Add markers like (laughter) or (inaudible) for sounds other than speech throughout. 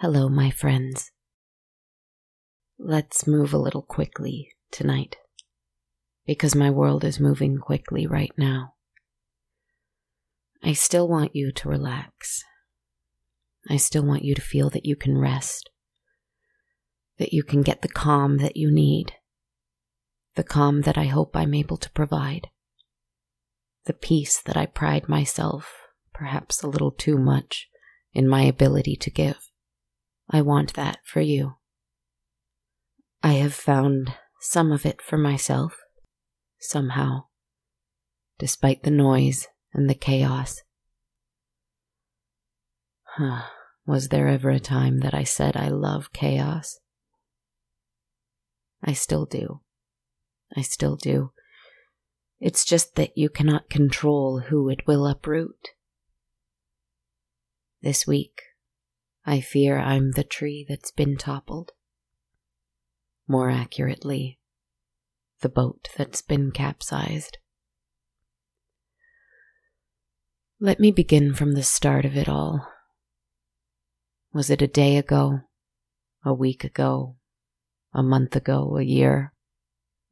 Hello, my friends. Let's move a little quickly tonight, because my world is moving quickly right now. I still want you to relax. I still want you to feel that you can rest, that you can get the calm that you need, the calm that I hope I'm able to provide, the peace that I pride myself, perhaps a little too much, in my ability to give. I want that for you. I have found some of it for myself, somehow, despite the noise and the chaos. Huh, was there ever a time that I said I love chaos? I still do. I still do. It's just that you cannot control who it will uproot. This week, I fear I'm the tree that's been toppled. More accurately, the boat that's been capsized. Let me begin from the start of it all. Was it a day ago, a week ago, a month ago, a year?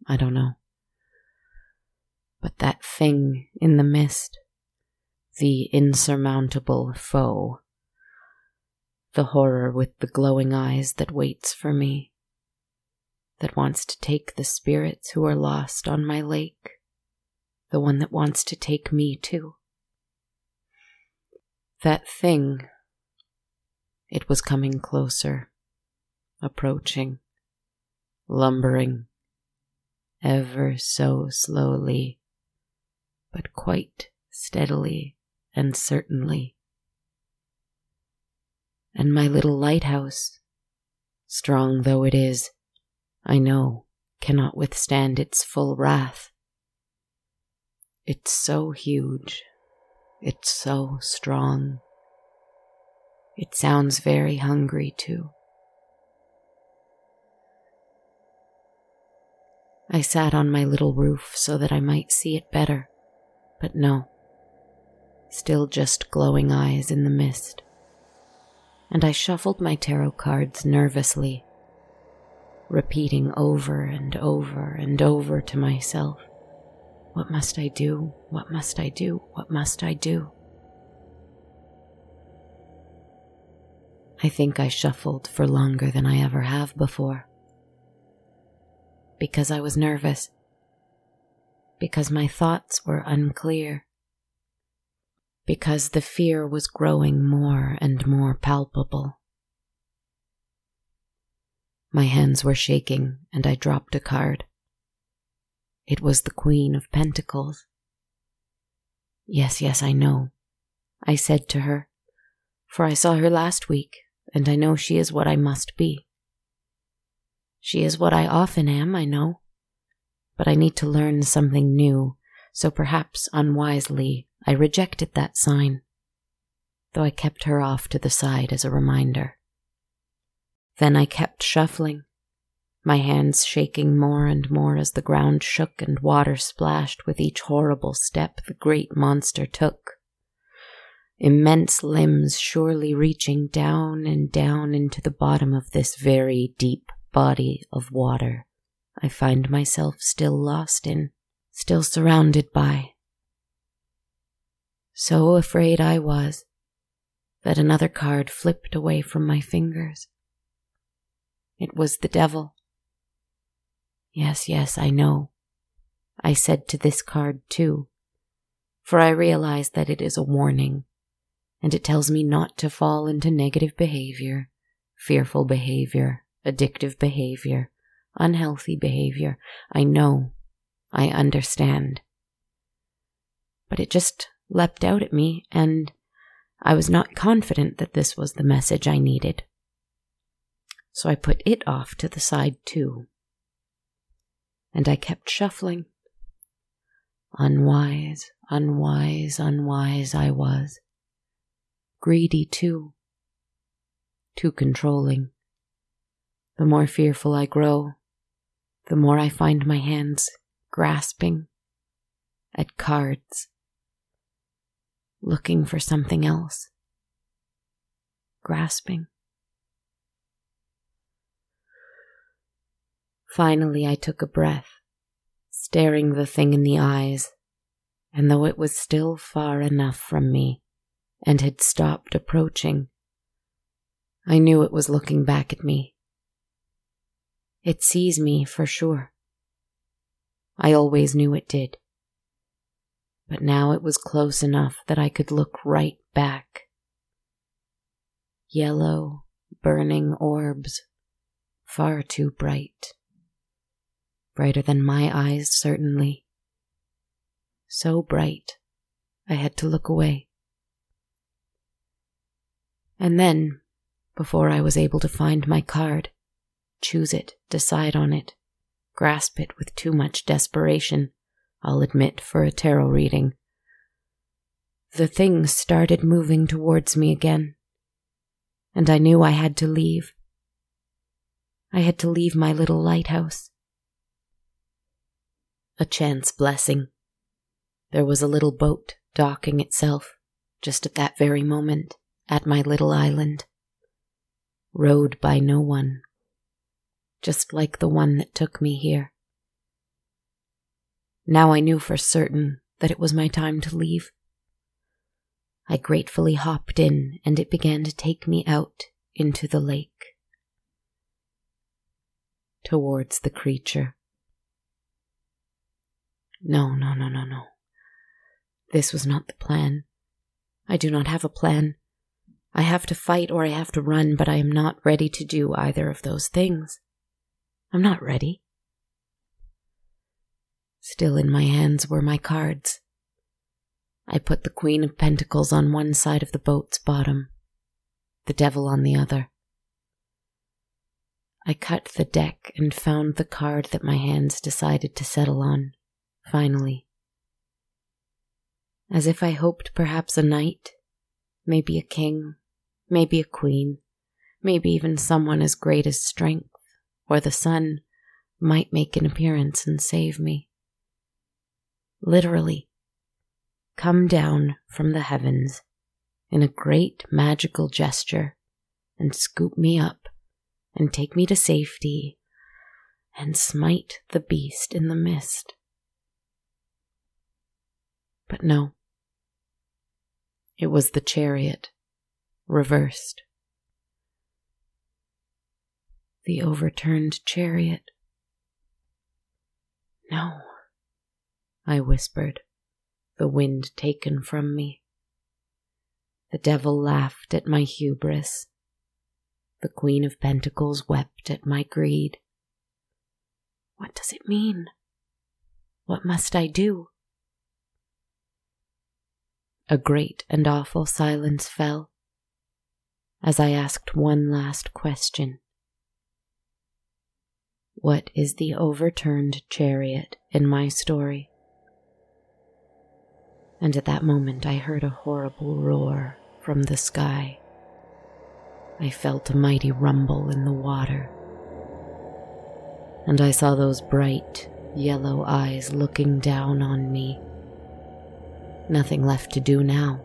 I don't know. But that thing in the mist, the insurmountable foe, the horror with the glowing eyes that waits for me, that wants to take the spirits who are lost on my lake, the one that wants to take me too. That thing, it was coming closer, approaching, lumbering, ever so slowly, but quite steadily and certainly and my little lighthouse, strong though it is, I know cannot withstand its full wrath. It's so huge, it's so strong. It sounds very hungry, too. I sat on my little roof so that I might see it better, but no. Still just glowing eyes in the mist and I shuffled my tarot cards nervously, repeating over and over and over to myself What must I do? What must I do? What must I do? I think I shuffled for longer than I ever have before. Because I was nervous. Because my thoughts were unclear because the fear was growing more and more palpable. My hands were shaking, and I dropped a card. It was the Queen of Pentacles. Yes, yes, I know, I said to her, for I saw her last week, and I know she is what I must be. She is what I often am, I know, but I need to learn something new, so perhaps unwisely I rejected that sign, though I kept her off to the side as a reminder. Then I kept shuffling, my hands shaking more and more as the ground shook and water splashed with each horrible step the great monster took. Immense limbs surely reaching down and down into the bottom of this very deep body of water I find myself still lost in, still surrounded by. So afraid I was that another card flipped away from my fingers. It was the devil. Yes, yes, I know. I said to this card too, for I realize that it is a warning, and it tells me not to fall into negative behavior, fearful behavior, addictive behavior, unhealthy behavior. I know. I understand. But it just leapt out at me, and I was not confident that this was the message I needed. So I put it off to the side too. And I kept shuffling. Unwise, unwise, unwise I was. Greedy too. Too controlling. The more fearful I grow, the more I find my hands grasping at cards looking for something else, grasping. Finally, I took a breath, staring the thing in the eyes, and though it was still far enough from me and had stopped approaching, I knew it was looking back at me. It sees me for sure. I always knew it did. But now it was close enough that I could look right back. Yellow, burning orbs, far too bright. Brighter than my eyes, certainly. So bright, I had to look away. And then, before I was able to find my card, choose it, decide on it, grasp it with too much desperation, I'll admit, for a tarot reading. The thing started moving towards me again, and I knew I had to leave. I had to leave my little lighthouse. A chance blessing. There was a little boat docking itself, just at that very moment, at my little island. Rowed by no one just like the one that took me here. Now I knew for certain that it was my time to leave. I gratefully hopped in, and it began to take me out into the lake. Towards the creature. No, no, no, no, no. This was not the plan. I do not have a plan. I have to fight or I have to run, but I am not ready to do either of those things. I'm not ready. Still in my hands were my cards. I put the Queen of Pentacles on one side of the boat's bottom, the Devil on the other. I cut the deck and found the card that my hands decided to settle on, finally. As if I hoped perhaps a knight, maybe a king, maybe a queen, maybe even someone as great as strength or the sun might make an appearance and save me. Literally, come down from the heavens in a great magical gesture and scoop me up and take me to safety and smite the beast in the mist. But no, it was the chariot, reversed the overturned chariot. No, I whispered, the wind taken from me. The devil laughed at my hubris. The Queen of Pentacles wept at my greed. What does it mean? What must I do? A great and awful silence fell as I asked one last question. What is the overturned chariot in my story? And at that moment, I heard a horrible roar from the sky. I felt a mighty rumble in the water. And I saw those bright yellow eyes looking down on me. Nothing left to do now.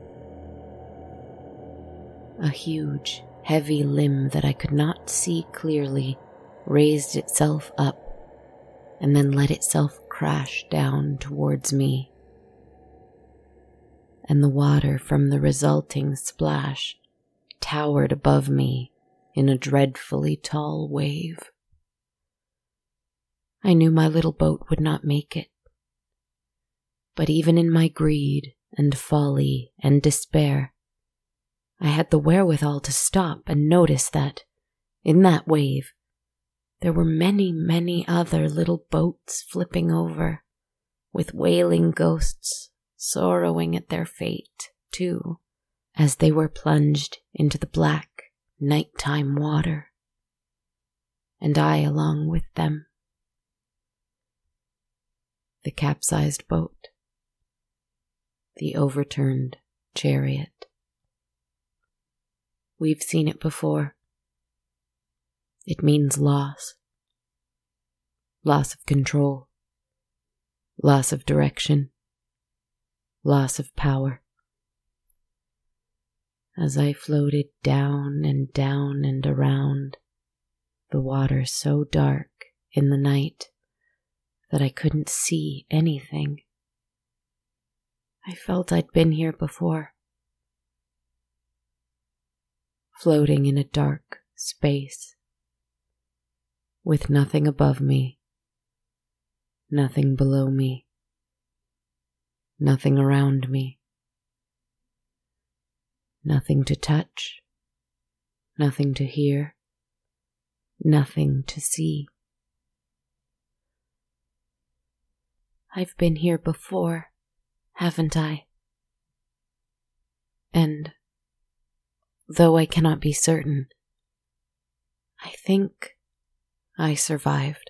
A huge, heavy limb that I could not see clearly raised itself up and then let itself crash down towards me. And the water from the resulting splash towered above me in a dreadfully tall wave. I knew my little boat would not make it. But even in my greed and folly and despair, I had the wherewithal to stop and notice that, in that wave, there were many, many other little boats flipping over, with wailing ghosts sorrowing at their fate, too, as they were plunged into the black nighttime water. And I along with them. The capsized boat, the overturned chariot. We've seen it before. It means loss. Loss of control. Loss of direction. Loss of power. As I floated down and down and around, the water so dark in the night that I couldn't see anything. I felt I'd been here before, floating in a dark space with nothing above me, nothing below me, nothing around me, nothing to touch, nothing to hear, nothing to see. I've been here before, haven't I? And though I cannot be certain, I think I survived.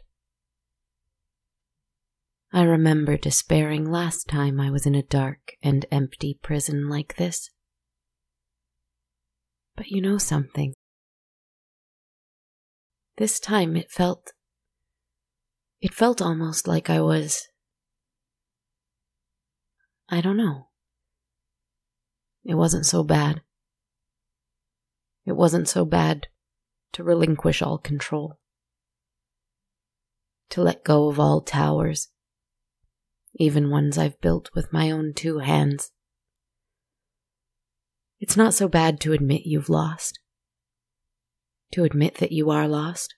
I remember despairing last time I was in a dark and empty prison like this. But you know something? This time it felt. It felt almost like I was. I don't know. It wasn't so bad. It wasn't so bad to relinquish all control, to let go of all towers, even ones I've built with my own two hands. It's not so bad to admit you've lost, to admit that you are lost,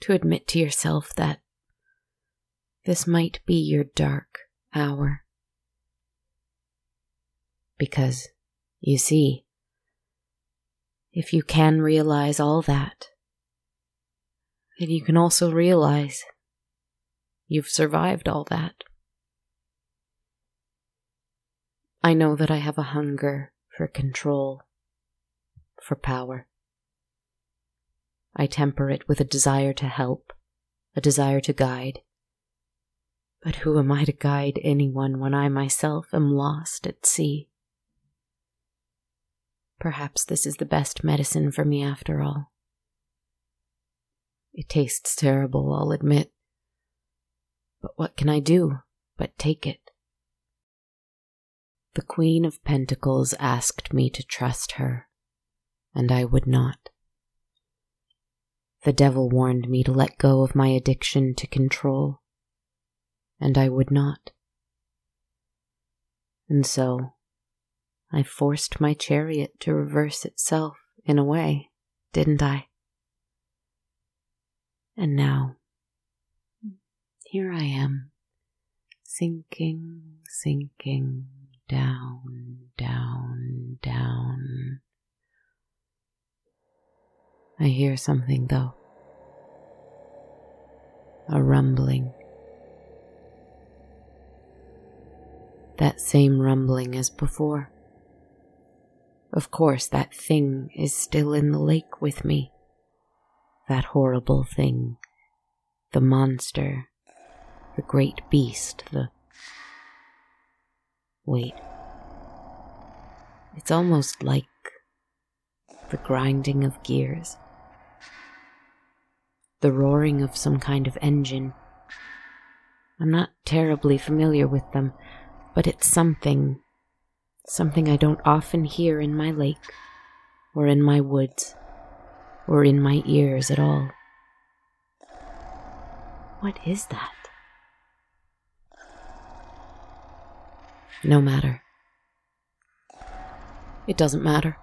to admit to yourself that this might be your dark hour. Because, you see, if you can realize all that, then you can also realize you've survived all that. I know that I have a hunger for control, for power. I temper it with a desire to help, a desire to guide. But who am I to guide anyone when I myself am lost at sea? Perhaps this is the best medicine for me after all. It tastes terrible, I'll admit. But what can I do but take it? The Queen of Pentacles asked me to trust her, and I would not. The devil warned me to let go of my addiction to control, and I would not. And so I forced my chariot to reverse itself in a way, didn't I? And now, here I am, sinking, sinking, down, down, down. I hear something though. A rumbling. That same rumbling as before. Of course, that thing is still in the lake with me. That horrible thing. The monster. The great beast. The. Wait. It's almost like the grinding of gears, the roaring of some kind of engine. I'm not terribly familiar with them, but it's something something I don't often hear in my lake, or in my woods, or in my ears at all. What is that? No matter. It doesn't matter.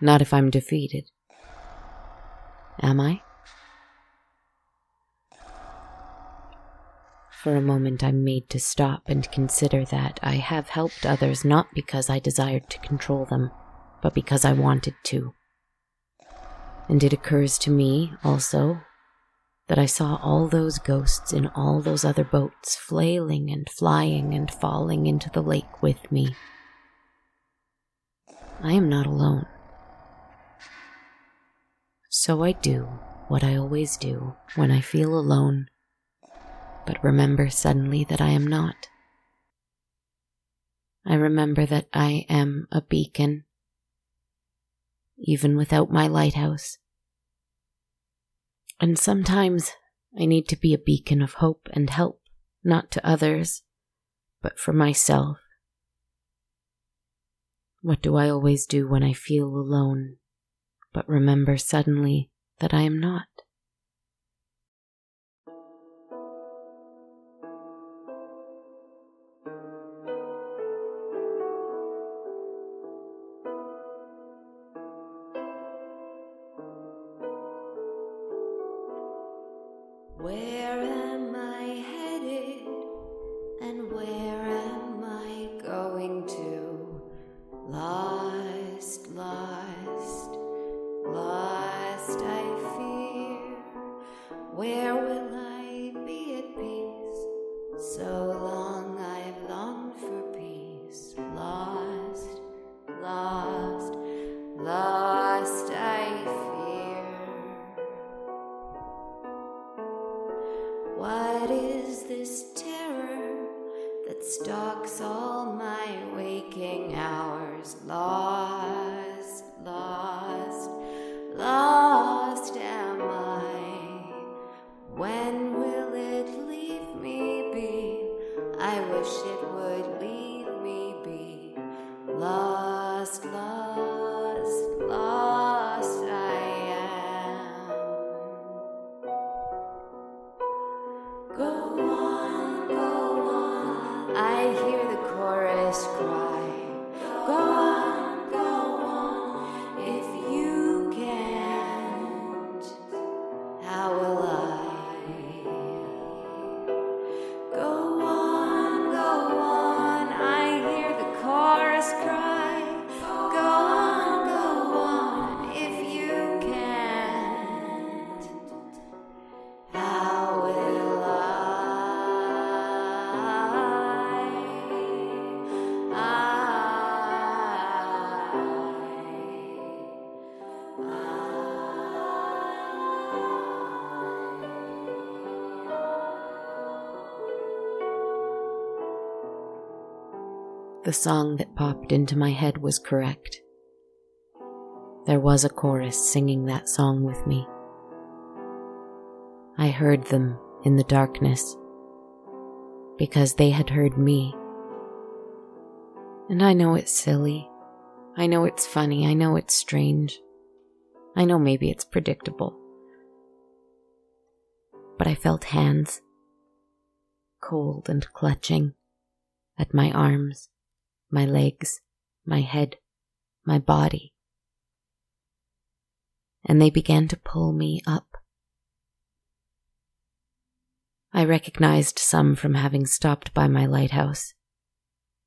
Not if I'm defeated. Am I? For a moment, I'm made to stop and consider that I have helped others not because I desired to control them, but because I wanted to. And it occurs to me, also, that I saw all those ghosts in all those other boats flailing and flying and falling into the lake with me. I am not alone. So I do what I always do when I feel alone but remember suddenly that I am not. I remember that I am a beacon, even without my lighthouse. And sometimes I need to be a beacon of hope and help, not to others, but for myself. What do I always do when I feel alone, but remember suddenly that I am not? The song that popped into my head was correct. There was a chorus singing that song with me. I heard them in the darkness because they had heard me. And I know it's silly. I know it's funny. I know it's strange. I know maybe it's predictable. But I felt hands, cold and clutching, at my arms, my legs, my head, my body. And they began to pull me up. I recognized some from having stopped by my lighthouse,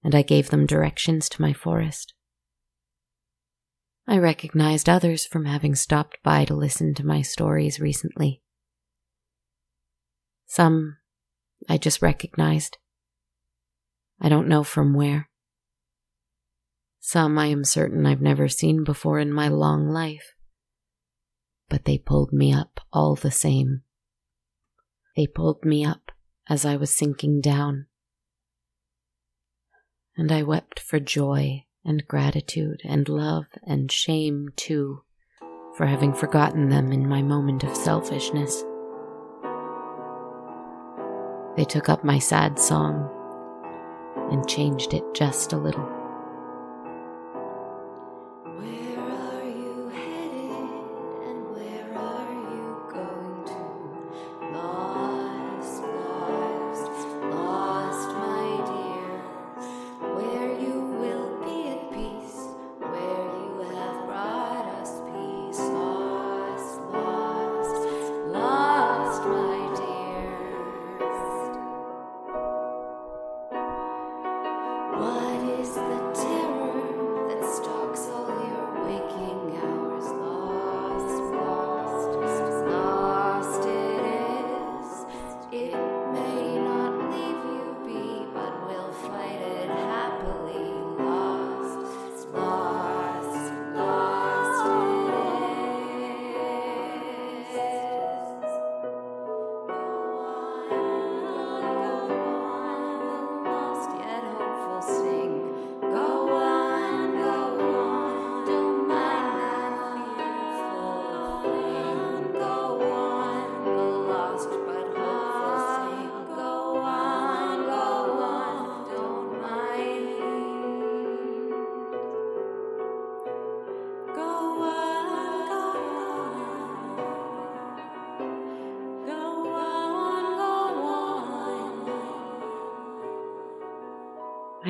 and I gave them directions to my forest. I recognized others from having stopped by to listen to my stories recently. Some I just recognized. I don't know from where. Some I am certain I've never seen before in my long life. But they pulled me up all the same. They pulled me up as I was sinking down. And I wept for joy and gratitude and love and shame too for having forgotten them in my moment of selfishness. They took up my sad song and changed it just a little.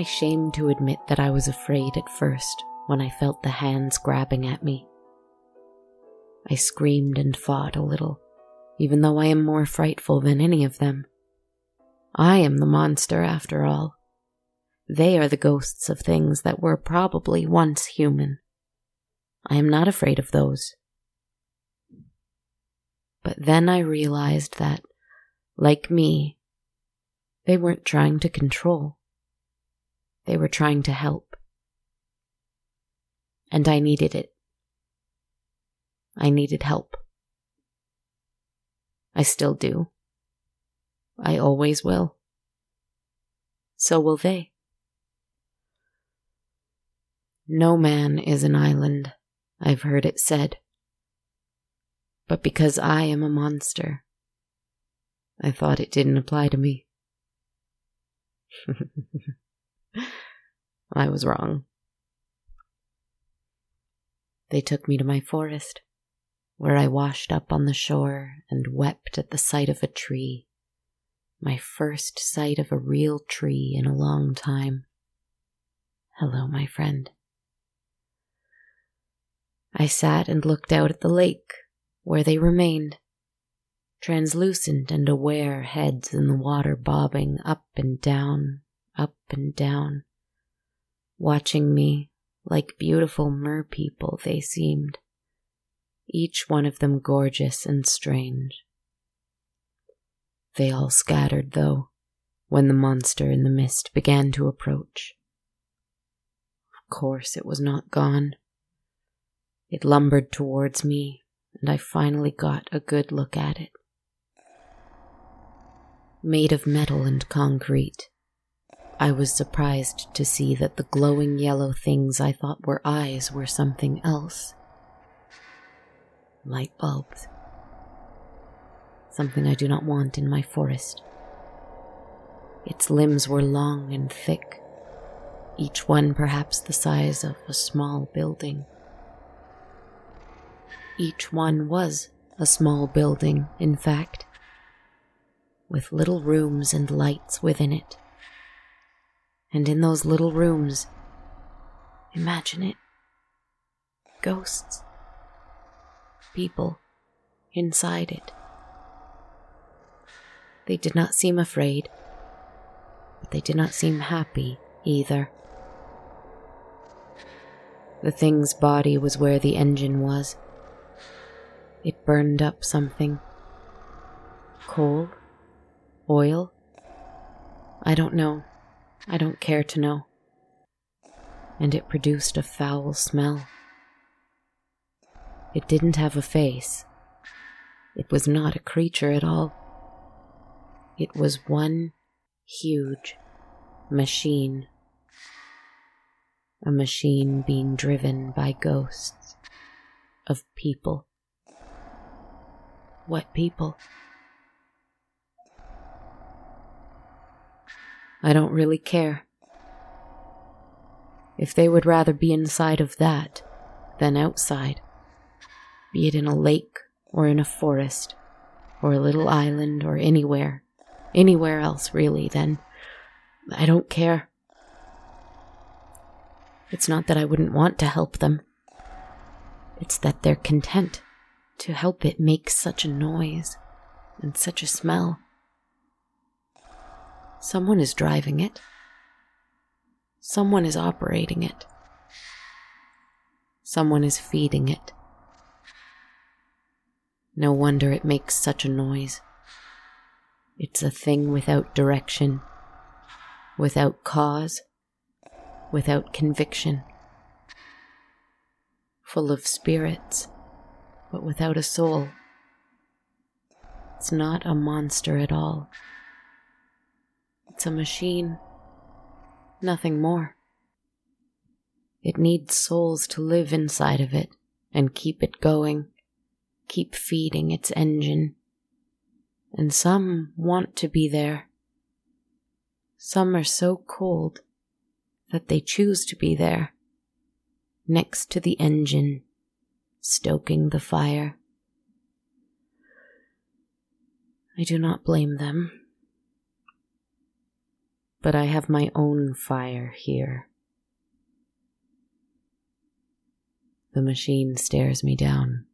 I shame to admit that I was afraid at first when I felt the hands grabbing at me. I screamed and fought a little, even though I am more frightful than any of them. I am the monster after all. They are the ghosts of things that were probably once human. I am not afraid of those. But then I realized that, like me, they weren't trying to control. They were trying to help. And I needed it I needed help. I still do. I always will. So will they. No man is an island, I've heard it said. But because I am a monster, I thought it didn't apply to me. (laughs) I was wrong. They took me to my forest, where I washed up on the shore and wept at the sight of a tree, my first sight of a real tree in a long time. Hello, my friend. I sat and looked out at the lake, where they remained, translucent and aware heads in the water bobbing up and down, up and down, watching me like beautiful mer people they seemed, each one of them gorgeous and strange. They all scattered, though, when the monster in the mist began to approach. Of course, it was not gone. It lumbered towards me, and I finally got a good look at it. Made of metal and concrete, I was surprised to see that the glowing yellow things I thought were eyes were something else. Light bulbs. Something I do not want in my forest. Its limbs were long and thick, each one perhaps the size of a small building. Each one was a small building, in fact, with little rooms and lights within it. And in those little rooms, imagine it ghosts, people inside it. They did not seem afraid, but they did not seem happy either. The thing's body was where the engine was. It burned up something. Coal? Oil? I don't know. I don't care to know. And it produced a foul smell. It didn't have a face. It was not a creature at all. It was one huge machine. A machine being driven by ghosts of people. What people? I don't really care. If they would rather be inside of that than outside, be it in a lake or in a forest or a little island or anywhere, anywhere else really, then I don't care. It's not that I wouldn't want to help them. It's that they're content to help it make such a noise and such a smell. Someone is driving it. Someone is operating it. Someone is feeding it. No wonder it makes such a noise. It's a thing without direction, without cause, without conviction, full of spirits, but without a soul. It's not a monster at all. It's a machine. Nothing more. It needs souls to live inside of it and keep it going, keep feeding its engine. And some want to be there. Some are so cold that they choose to be there, next to the engine, stoking the fire. I do not blame them but I have my own fire here. The machine stares me down.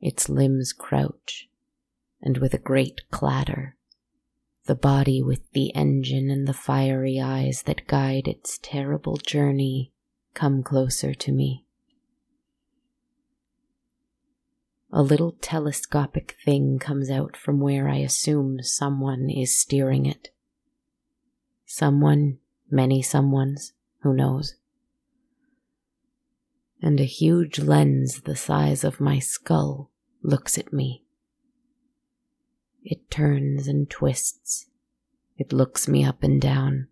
Its limbs crouch, and with a great clatter, the body with the engine and the fiery eyes that guide its terrible journey come closer to me. A little telescopic thing comes out from where I assume someone is steering it. Someone, many someones, who knows? and a huge lens the size of my skull looks at me. It turns and twists. It looks me up and down.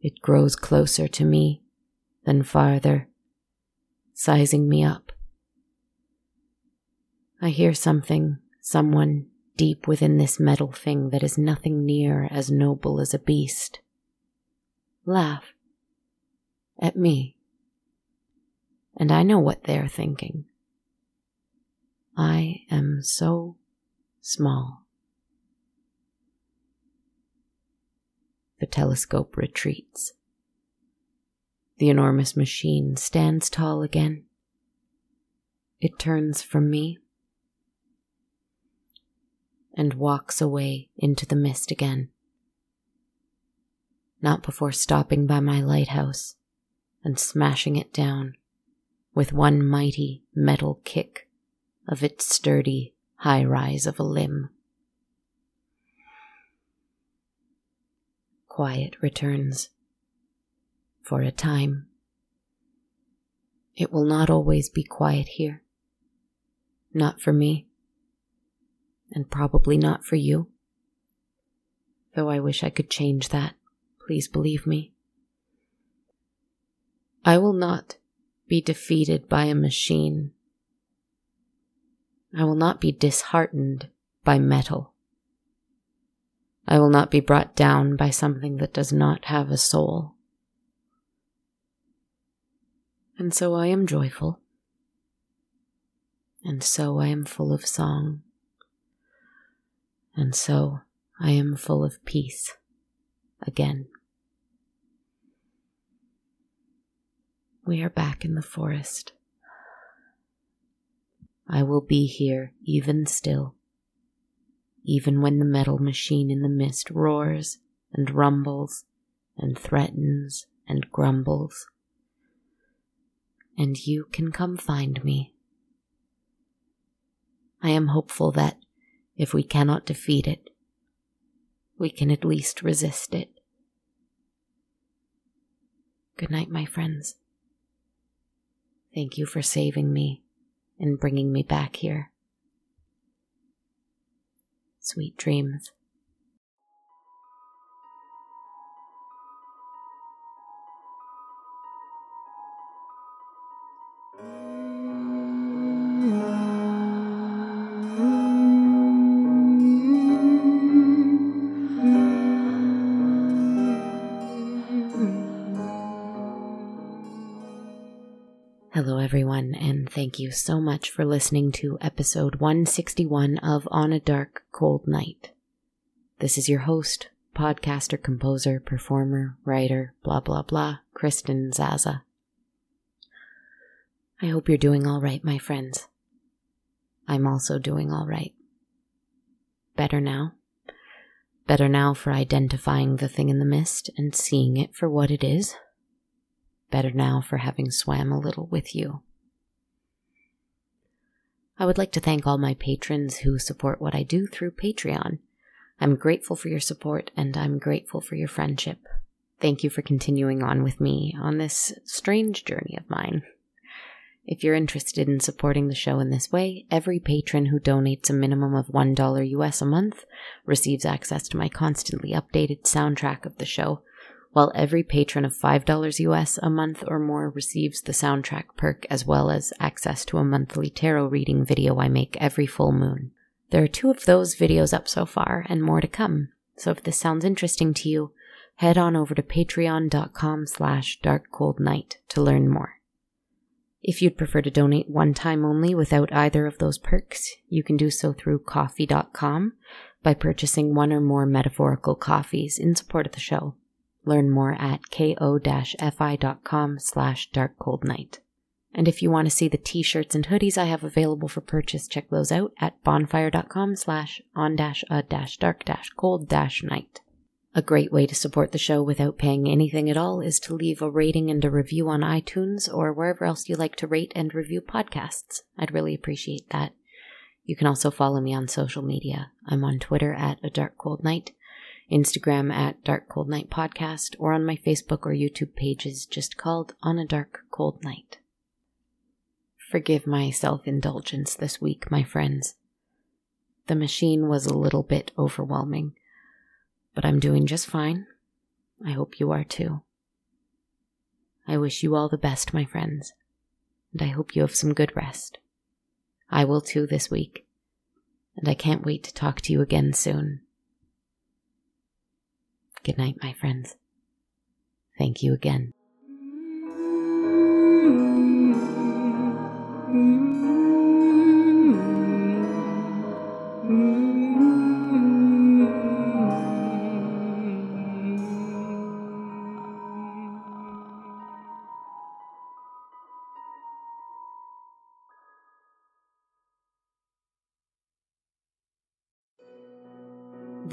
It grows closer to me, then farther, sizing me up. I hear something, someone deep within this metal thing that is nothing near as noble as a beast. Laugh at me. And I know what they're thinking. I am so small. The telescope retreats. The enormous machine stands tall again. It turns from me and walks away into the mist again. Not before stopping by my lighthouse and smashing it down with one mighty metal kick of its sturdy high rise of a limb. Quiet returns for a time. It will not always be quiet here. Not for me and probably not for you. Though I wish I could change that, please believe me. I will not be defeated by a machine. I will not be disheartened by metal. I will not be brought down by something that does not have a soul. And so I am joyful. And so I am full of song and so I am full of peace again. We are back in the forest. I will be here even still, even when the metal machine in the mist roars and rumbles and threatens and grumbles. And you can come find me. I am hopeful that if we cannot defeat it, we can at least resist it. Good night, my friends. Thank you for saving me and bringing me back here. Sweet dreams. Hello, everyone, and thank you so much for listening to episode 161 of On a Dark, Cold Night. This is your host, podcaster, composer, performer, writer, blah, blah, blah, Kristen Zaza. I hope you're doing all right, my friends. I'm also doing all right. Better now. Better now for identifying the thing in the mist and seeing it for what it is better now for having swam a little with you. I would like to thank all my patrons who support what I do through Patreon. I'm grateful for your support and I'm grateful for your friendship. Thank you for continuing on with me on this strange journey of mine. If you're interested in supporting the show in this way, every patron who donates a minimum of $1 US a month receives access to my constantly updated soundtrack of the show, while every patron of $5 US a month or more receives the soundtrack perk as well as access to a monthly tarot reading video I make every full moon. There are two of those videos up so far and more to come. So if this sounds interesting to you, head on over to patreon.com slash darkcoldnight to learn more. If you'd prefer to donate one time only without either of those perks, you can do so through ko-fi.com by purchasing one or more metaphorical coffees in support of the show. Learn more at ko-fi.com slash darkcoldnight. And if you want to see the t-shirts and hoodies I have available for purchase, check those out at bonfire.com slash on dash a dash dark dash cold dash night. A great way to support the show without paying anything at all is to leave a rating and a review on iTunes or wherever else you like to rate and review podcasts. I'd really appreciate that. You can also follow me on social media. I'm on Twitter at a dark cold night Instagram at Dark Cold Night Podcast, or on my Facebook or YouTube pages just called On a Dark Cold Night. Forgive my self indulgence this week, my friends. The machine was a little bit overwhelming, but I'm doing just fine. I hope you are too. I wish you all the best, my friends, and I hope you have some good rest. I will too this week, and I can't wait to talk to you again soon. Good night, my friends. Thank you again.